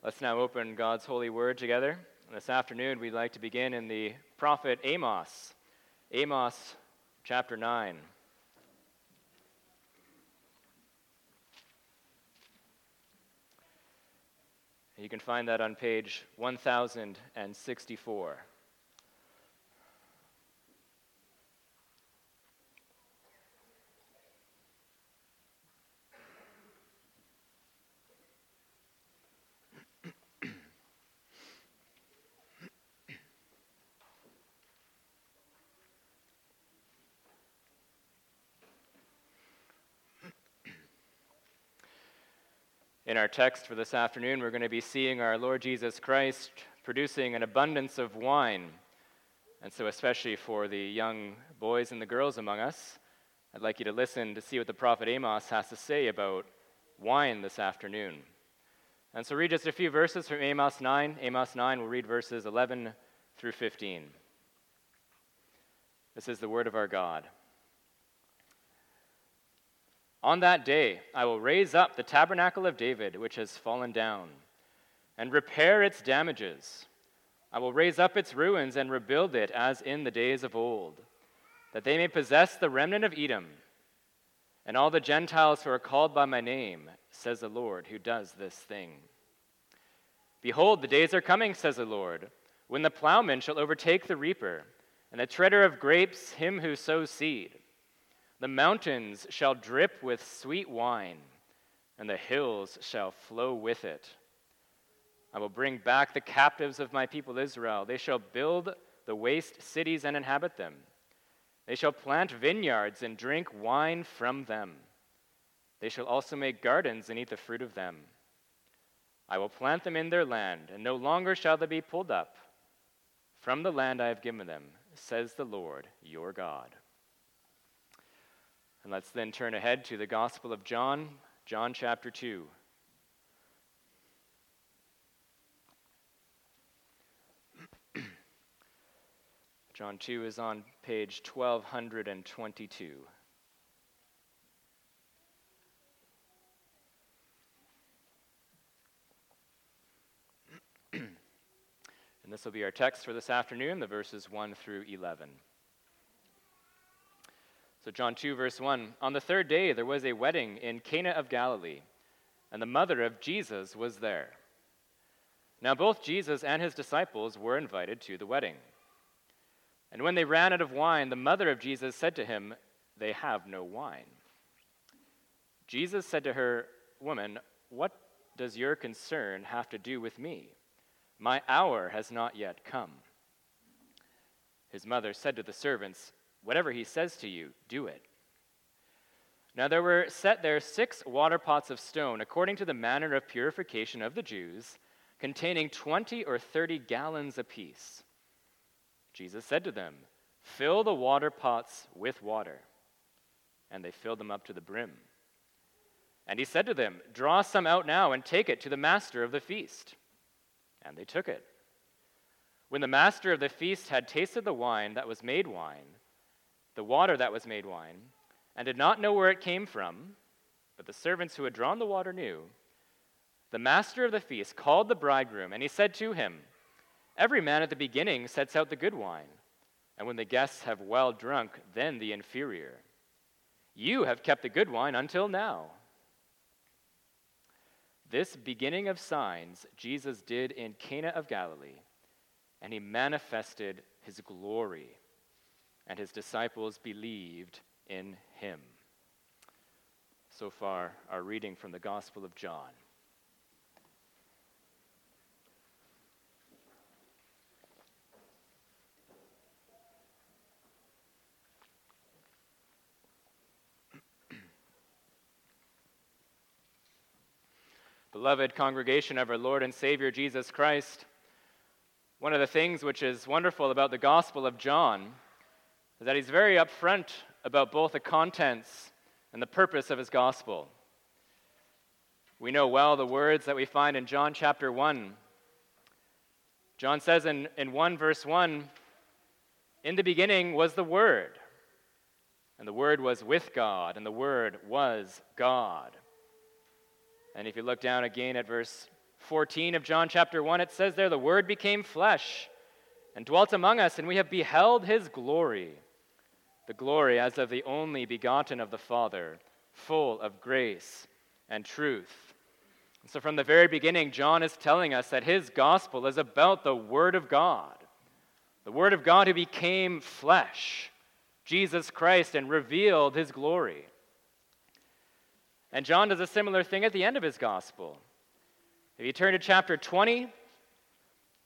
Let's now open God's holy word together. This afternoon, we'd like to begin in the prophet Amos, Amos chapter 9. You can find that on page 1064. In our text for this afternoon, we're going to be seeing our Lord Jesus Christ producing an abundance of wine. And so, especially for the young boys and the girls among us, I'd like you to listen to see what the prophet Amos has to say about wine this afternoon. And so, read just a few verses from Amos 9. Amos 9, we'll read verses 11 through 15. This is the word of our God. On that day, I will raise up the tabernacle of David, which has fallen down, and repair its damages. I will raise up its ruins and rebuild it as in the days of old, that they may possess the remnant of Edom and all the Gentiles who are called by my name, says the Lord, who does this thing. Behold, the days are coming, says the Lord, when the plowman shall overtake the reaper, and the treader of grapes him who sows seed. The mountains shall drip with sweet wine, and the hills shall flow with it. I will bring back the captives of my people Israel. They shall build the waste cities and inhabit them. They shall plant vineyards and drink wine from them. They shall also make gardens and eat the fruit of them. I will plant them in their land, and no longer shall they be pulled up from the land I have given them, says the Lord your God. And let's then turn ahead to the Gospel of John, John chapter 2. John 2 is on page 1222. and this will be our text for this afternoon, the verses 1 through 11. So, John 2, verse 1 On the third day, there was a wedding in Cana of Galilee, and the mother of Jesus was there. Now, both Jesus and his disciples were invited to the wedding. And when they ran out of wine, the mother of Jesus said to him, They have no wine. Jesus said to her, Woman, what does your concern have to do with me? My hour has not yet come. His mother said to the servants, Whatever he says to you, do it. Now there were set there six water pots of stone, according to the manner of purification of the Jews, containing twenty or thirty gallons apiece. Jesus said to them, Fill the water pots with water. And they filled them up to the brim. And he said to them, Draw some out now and take it to the master of the feast. And they took it. When the master of the feast had tasted the wine that was made wine, the water that was made wine, and did not know where it came from, but the servants who had drawn the water knew, the master of the feast called the bridegroom, and he said to him, Every man at the beginning sets out the good wine, and when the guests have well drunk, then the inferior. You have kept the good wine until now. This beginning of signs Jesus did in Cana of Galilee, and he manifested his glory and his disciples believed in him. So far, our reading from the Gospel of John. Beloved congregation of our Lord and Savior Jesus Christ, one of the things which is wonderful about the Gospel of John that he's very upfront about both the contents and the purpose of his gospel. We know well the words that we find in John chapter 1. John says in, in 1 verse 1 In the beginning was the Word, and the Word was with God, and the Word was God. And if you look down again at verse 14 of John chapter 1, it says there, The Word became flesh and dwelt among us, and we have beheld his glory. The glory as of the only begotten of the Father, full of grace and truth. And so, from the very beginning, John is telling us that his gospel is about the Word of God, the Word of God who became flesh, Jesus Christ, and revealed his glory. And John does a similar thing at the end of his gospel. If you turn to chapter 20,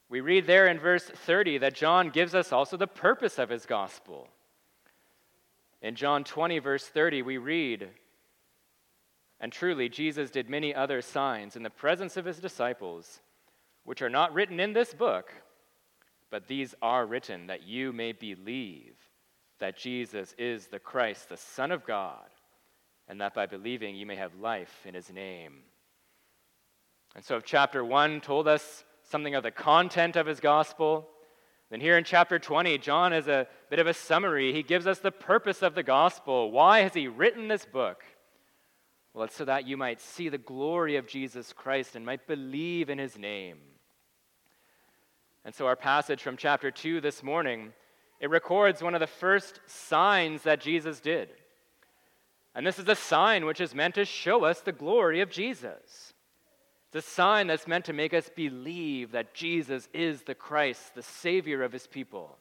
we read there in verse 30 that John gives us also the purpose of his gospel. In John 20, verse 30, we read, And truly, Jesus did many other signs in the presence of his disciples, which are not written in this book, but these are written that you may believe that Jesus is the Christ, the Son of God and that by believing you may have life in his name. And so, if chapter 1 told us something of the content of his gospel, then here in chapter 20, John is a bit of a summary. He gives us the purpose of the gospel. Why has he written this book? Well, it's so that you might see the glory of Jesus Christ and might believe in his name. And so, our passage from chapter 2 this morning, it records one of the first signs that Jesus did. And this is a sign which is meant to show us the glory of Jesus. A sign that's meant to make us believe that Jesus is the Christ, the Savior of His people.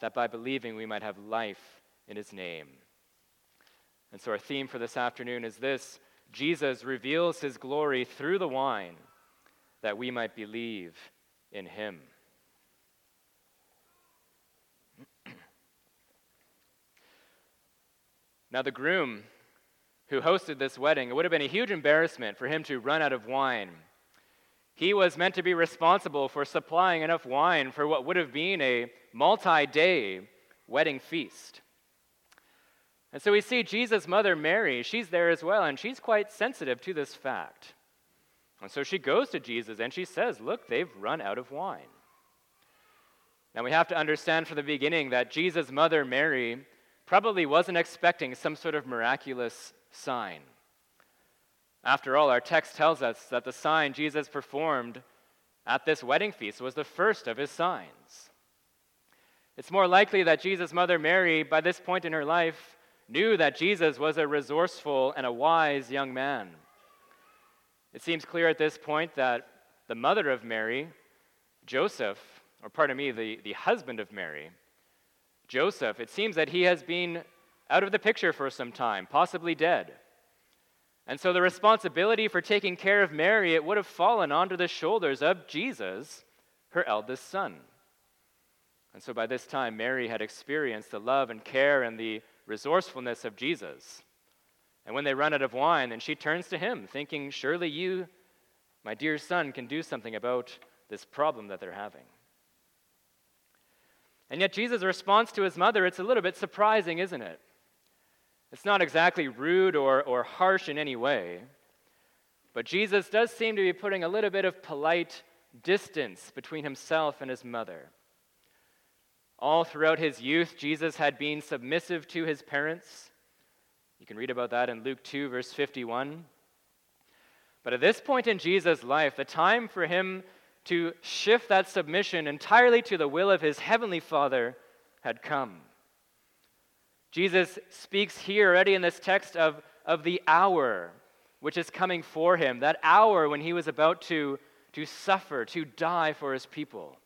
That by believing we might have life in His name. And so, our theme for this afternoon is this Jesus reveals His glory through the wine that we might believe in Him. Now, the groom who hosted this wedding, it would have been a huge embarrassment for him to run out of wine. He was meant to be responsible for supplying enough wine for what would have been a multi day wedding feast. And so we see Jesus' mother, Mary, she's there as well, and she's quite sensitive to this fact. And so she goes to Jesus and she says, Look, they've run out of wine. Now we have to understand from the beginning that Jesus' mother, Mary, probably wasn't expecting some sort of miraculous sign. After all, our text tells us that the sign Jesus performed at this wedding feast was the first of his signs. It's more likely that Jesus' mother Mary, by this point in her life, knew that Jesus was a resourceful and a wise young man. It seems clear at this point that the mother of Mary, Joseph, or pardon me, the, the husband of Mary, Joseph, it seems that he has been out of the picture for some time, possibly dead. And so the responsibility for taking care of Mary, it would have fallen onto the shoulders of Jesus, her eldest son. And so by this time, Mary had experienced the love and care and the resourcefulness of Jesus. And when they run out of wine, then she turns to him, thinking, Surely you, my dear son, can do something about this problem that they're having. And yet, Jesus' response to his mother, it's a little bit surprising, isn't it? It's not exactly rude or, or harsh in any way, but Jesus does seem to be putting a little bit of polite distance between himself and his mother. All throughout his youth, Jesus had been submissive to his parents. You can read about that in Luke 2, verse 51. But at this point in Jesus' life, the time for him to shift that submission entirely to the will of his heavenly Father had come. Jesus speaks here already in this text of, of the hour which is coming for him, that hour when he was about to, to suffer, to die for his people.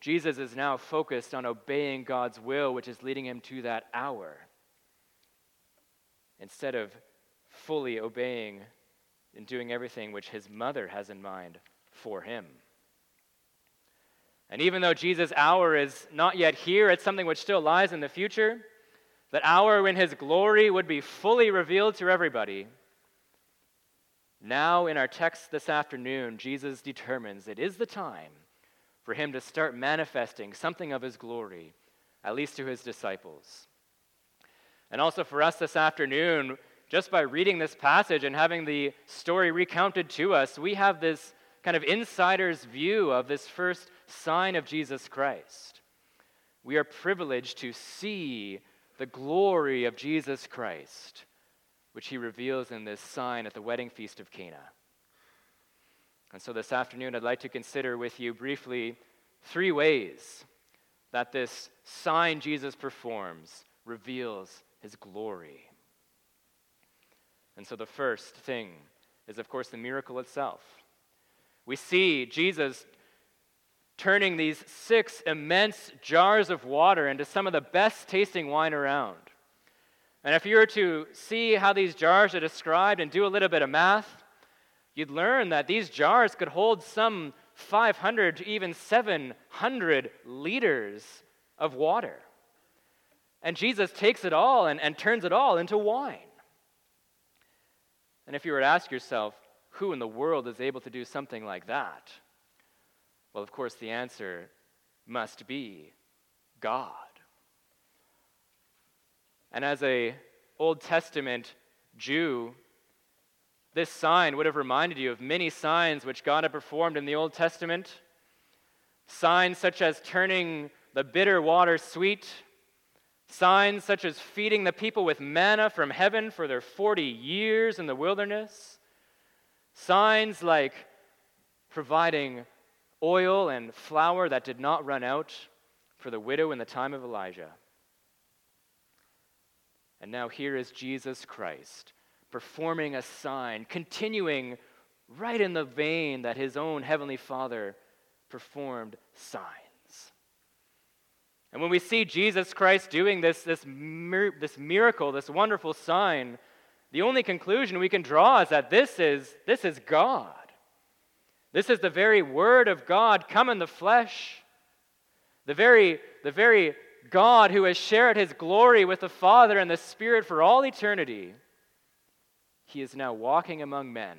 Jesus is now focused on obeying God's will, which is leading him to that hour, instead of fully obeying and doing everything which his mother has in mind for him. And even though Jesus' hour is not yet here, it's something which still lies in the future. That hour when his glory would be fully revealed to everybody. Now, in our text this afternoon, Jesus determines it is the time for him to start manifesting something of his glory, at least to his disciples. And also for us this afternoon, just by reading this passage and having the story recounted to us, we have this kind of insider's view of this first sign of Jesus Christ. We are privileged to see the glory of Jesus Christ, which he reveals in this sign at the wedding feast of Cana. And so this afternoon, I'd like to consider with you briefly three ways that this sign Jesus performs reveals his glory. And so the first thing is, of course, the miracle itself. We see Jesus turning these six immense jars of water into some of the best tasting wine around. And if you were to see how these jars are described and do a little bit of math, you'd learn that these jars could hold some 500 to even 700 liters of water. And Jesus takes it all and, and turns it all into wine. And if you were to ask yourself, who in the world is able to do something like that? Well, of course, the answer must be God. And as a Old Testament Jew, this sign would have reminded you of many signs which God had performed in the Old Testament. Signs such as turning the bitter water sweet, signs such as feeding the people with manna from heaven for their 40 years in the wilderness, signs like providing oil and flour that did not run out for the widow in the time of Elijah. And now here is Jesus Christ performing a sign, continuing right in the vein that his own heavenly Father performed signs. And when we see Jesus Christ doing this, this, mir- this miracle, this wonderful sign, the only conclusion we can draw is that this is, this is God. This is the very Word of God come in the flesh. The very, the very God who has shared his glory with the Father and the Spirit for all eternity he is now walking among men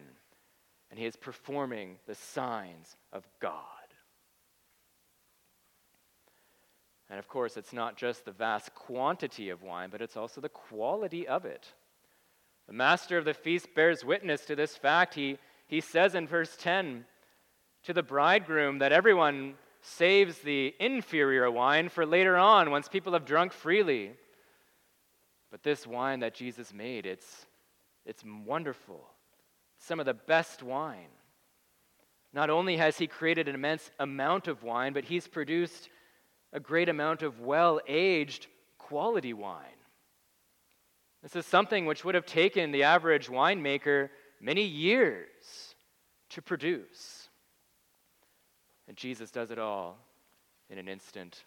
and he is performing the signs of God. And of course, it's not just the vast quantity of wine, but it's also the quality of it. The master of the feast bears witness to this fact. He, he says in verse 10 to the bridegroom that everyone saves the inferior wine for later on once people have drunk freely. But this wine that Jesus made, it's it's wonderful. Some of the best wine. Not only has he created an immense amount of wine, but he's produced a great amount of well aged quality wine. This is something which would have taken the average winemaker many years to produce. And Jesus does it all in an instant.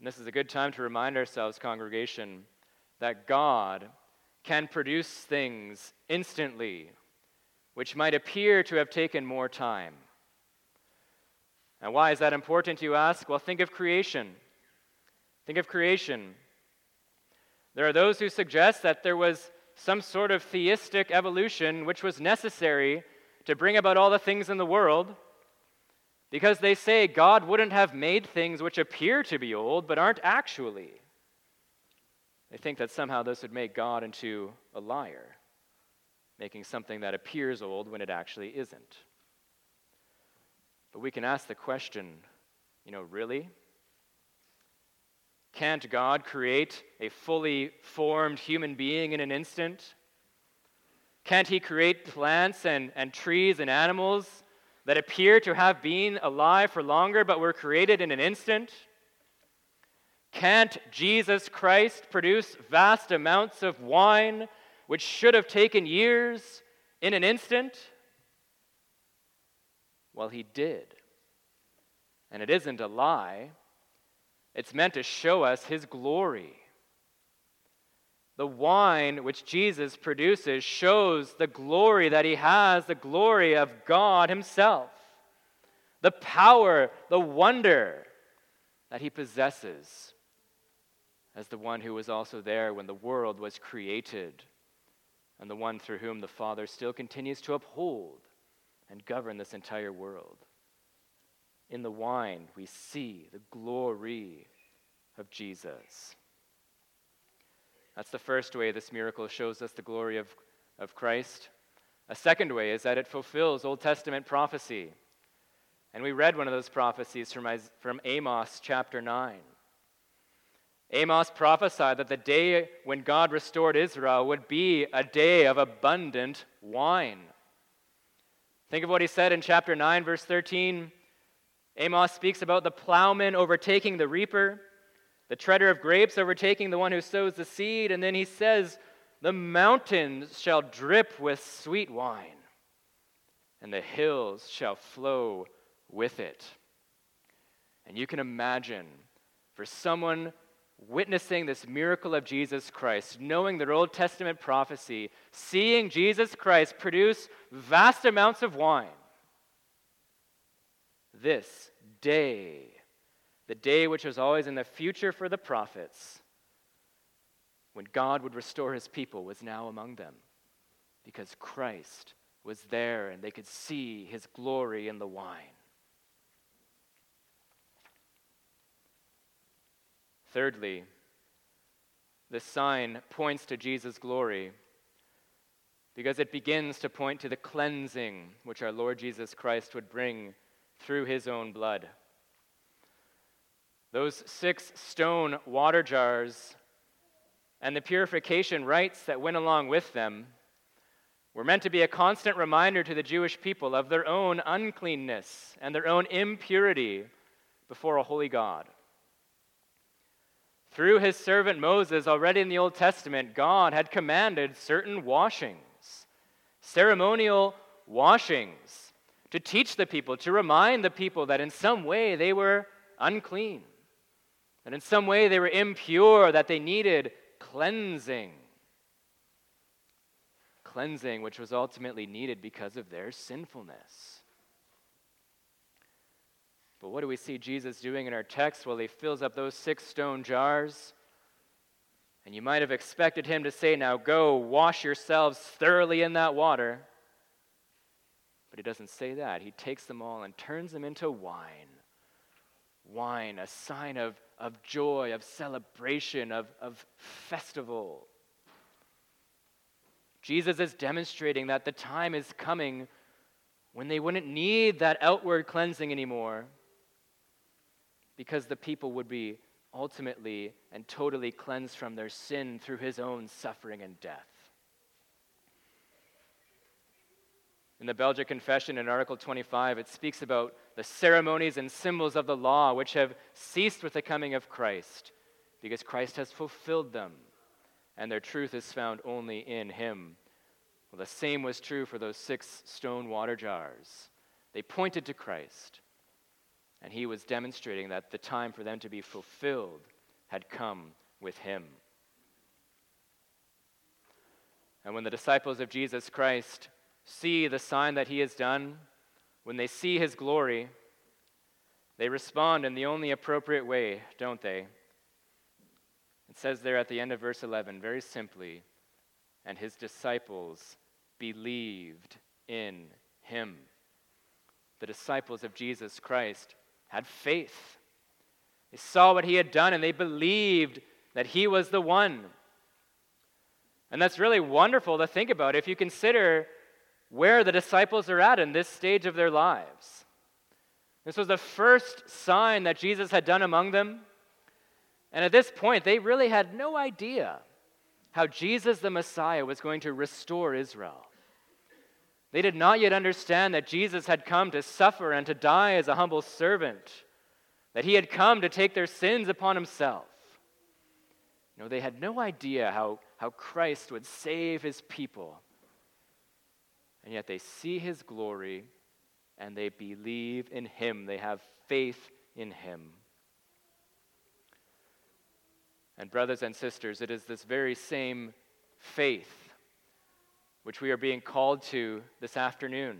And this is a good time to remind ourselves, congregation, that God can produce things instantly, which might appear to have taken more time. And why is that important, you ask? Well, think of creation. Think of creation. There are those who suggest that there was some sort of theistic evolution which was necessary to bring about all the things in the world because they say God wouldn't have made things which appear to be old but aren't actually. They think that somehow this would make God into a liar, making something that appears old when it actually isn't. But we can ask the question you know, really? Can't God create a fully formed human being in an instant? Can't He create plants and, and trees and animals that appear to have been alive for longer but were created in an instant? Can't Jesus Christ produce vast amounts of wine which should have taken years in an instant? Well, he did. And it isn't a lie, it's meant to show us his glory. The wine which Jesus produces shows the glory that he has, the glory of God himself, the power, the wonder that he possesses as the one who was also there when the world was created, and the one through whom the Father still continues to uphold and govern this entire world. In the wine, we see the glory of Jesus. That's the first way this miracle shows us the glory of, of Christ. A second way is that it fulfills Old Testament prophecy. And we read one of those prophecies from, from Amos chapter 9. Amos prophesied that the day when God restored Israel would be a day of abundant wine. Think of what he said in chapter 9, verse 13. Amos speaks about the plowman overtaking the reaper, the treader of grapes overtaking the one who sows the seed, and then he says, The mountains shall drip with sweet wine, and the hills shall flow with it. And you can imagine for someone witnessing this miracle of Jesus Christ, knowing their Old Testament prophecy, seeing Jesus Christ produce vast amounts of wine. This day, the day which was always in the future for the prophets, when God would restore his people, was now among them because Christ was there and they could see his glory in the wine. Thirdly, the sign points to Jesus' glory because it begins to point to the cleansing which our Lord Jesus Christ would bring through his own blood. Those six stone water jars and the purification rites that went along with them were meant to be a constant reminder to the Jewish people of their own uncleanness and their own impurity before a holy God. Through his servant Moses, already in the Old Testament, God had commanded certain washings, ceremonial washings, to teach the people, to remind the people that in some way they were unclean, that in some way they were impure, that they needed cleansing. Cleansing, which was ultimately needed because of their sinfulness. But what do we see Jesus doing in our text? Well, he fills up those six stone jars. And you might have expected him to say, Now go wash yourselves thoroughly in that water. But he doesn't say that. He takes them all and turns them into wine. Wine, a sign of, of joy, of celebration, of, of festival. Jesus is demonstrating that the time is coming when they wouldn't need that outward cleansing anymore because the people would be ultimately and totally cleansed from their sin through his own suffering and death. In the Belgic Confession in Article 25, it speaks about the ceremonies and symbols of the law which have ceased with the coming of Christ because Christ has fulfilled them and their truth is found only in him. Well, the same was true for those six stone water jars. They pointed to Christ. And he was demonstrating that the time for them to be fulfilled had come with him. And when the disciples of Jesus Christ see the sign that he has done, when they see his glory, they respond in the only appropriate way, don't they? It says there at the end of verse 11, very simply, and his disciples believed in him. The disciples of Jesus Christ had faith. They saw what he had done and they believed that he was the one. And that's really wonderful to think about if you consider where the disciples are at in this stage of their lives. This was the first sign that Jesus had done among them. And at this point, they really had no idea how Jesus the Messiah was going to restore Israel. They did not yet understand that Jesus had come to suffer and to die as a humble servant, that he had come to take their sins upon himself. Know, they had no idea how, how Christ would save his people. And yet they see his glory and they believe in him. They have faith in him. And, brothers and sisters, it is this very same faith which we are being called to this afternoon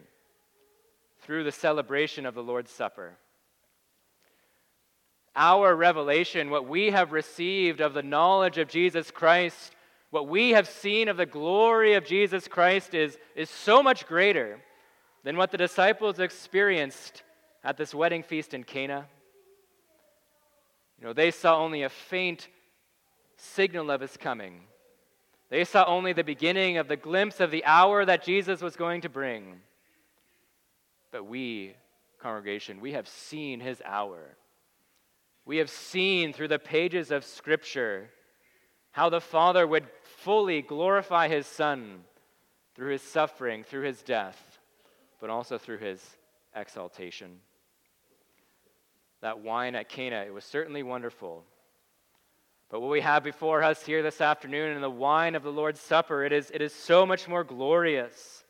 through the celebration of the Lord's Supper. Our revelation, what we have received of the knowledge of Jesus Christ, what we have seen of the glory of Jesus Christ is, is so much greater than what the disciples experienced at this wedding feast in Cana. You know, they saw only a faint signal of his coming. They saw only the beginning of the glimpse of the hour that Jesus was going to bring. But we, congregation, we have seen his hour. We have seen through the pages of Scripture how the Father would fully glorify his Son through his suffering, through his death, but also through his exaltation. That wine at Cana, it was certainly wonderful. But what we have before us here this afternoon in the wine of the Lord's Supper, it is, it is so much more glorious.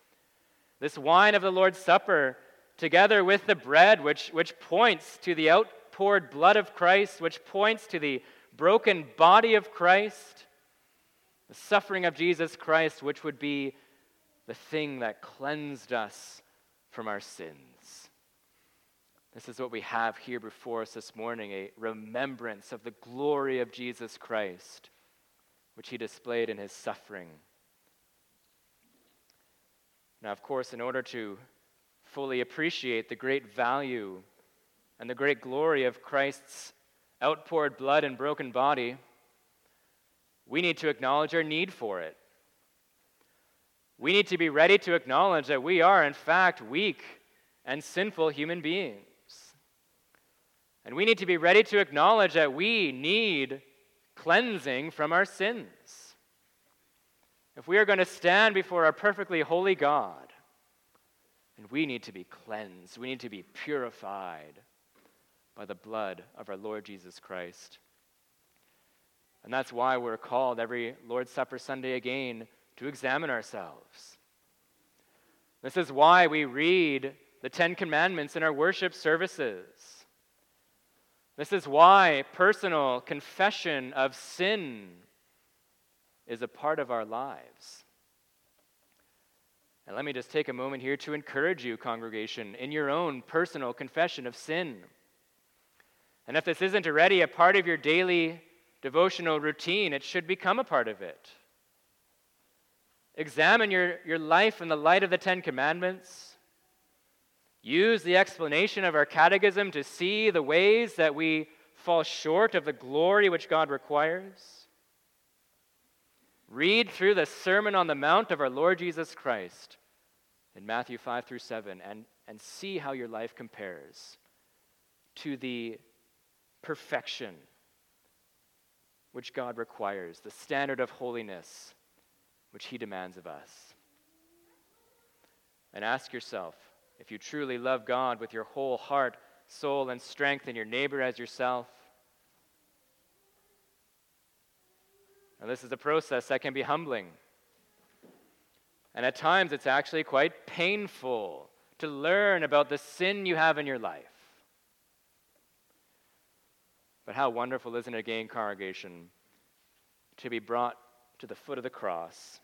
This wine of the Lord's Supper, together with the bread, which, which points to the outpoured blood of Christ, which points to the broken body of Christ, the suffering of Jesus Christ, which would be the thing that cleansed us from our sins. This is what we have here before us this morning a remembrance of the glory of Jesus Christ, which he displayed in his suffering. Now, of course, in order to fully appreciate the great value and the great glory of Christ's outpoured blood and broken body, we need to acknowledge our need for it. We need to be ready to acknowledge that we are, in fact, weak and sinful human beings. And we need to be ready to acknowledge that we need cleansing from our sins. If we are going to stand before our perfectly holy God, and we need to be cleansed, we need to be purified by the blood of our Lord Jesus Christ. And that's why we're called every Lord's Supper Sunday again to examine ourselves. This is why we read the Ten Commandments in our worship services. This is why personal confession of sin is a part of our lives. And let me just take a moment here to encourage you, congregation, in your own personal confession of sin. And if this isn't already a part of your daily devotional routine, it should become a part of it. Examine your, your life in the light of the Ten Commandments. Use the explanation of our catechism to see the ways that we fall short of the glory which God requires. Read through the Sermon on the Mount of our Lord Jesus Christ in Matthew 5 through 7 and, and see how your life compares to the perfection which God requires, the standard of holiness which He demands of us. And ask yourself if you truly love God with your whole heart, soul, and strength, and your neighbor as yourself. Now, this is a process that can be humbling. And at times, it's actually quite painful to learn about the sin you have in your life. But how wonderful, isn't it, again, congregation, to be brought to the foot of the cross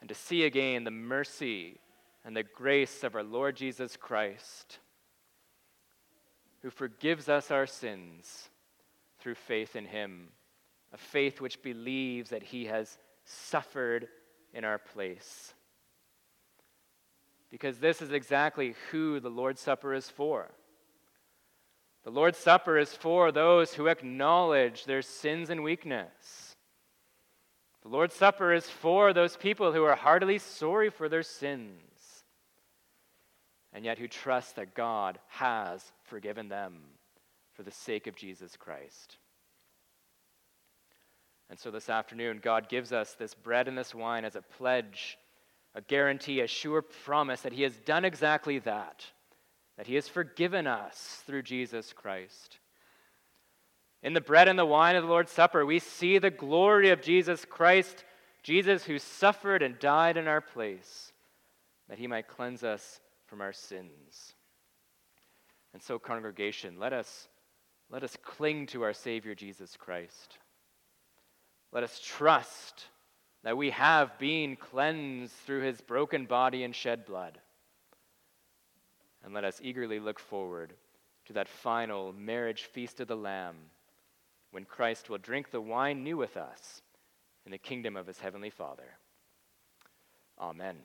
and to see again the mercy and the grace of our Lord Jesus Christ, who forgives us our sins through faith in Him, a faith which believes that He has suffered in our place. Because this is exactly who the Lord's Supper is for. The Lord's Supper is for those who acknowledge their sins and weakness. The Lord's Supper is for those people who are heartily sorry for their sins, and yet who trust that God has forgiven them for the sake of Jesus Christ. And so this afternoon, God gives us this bread and this wine as a pledge, a guarantee, a sure promise that He has done exactly that that He has forgiven us through Jesus Christ. In the bread and the wine of the Lord's Supper, we see the glory of Jesus Christ, Jesus who suffered and died in our place, that He might cleanse us from our sins. And so, congregation, let us, let us cling to our Savior Jesus Christ. Let us trust that we have been cleansed through his broken body and shed blood and let us eagerly look forward to that final marriage feast of the Lamb when Christ will drink the wine new with us in the kingdom of his heavenly Father. Amen.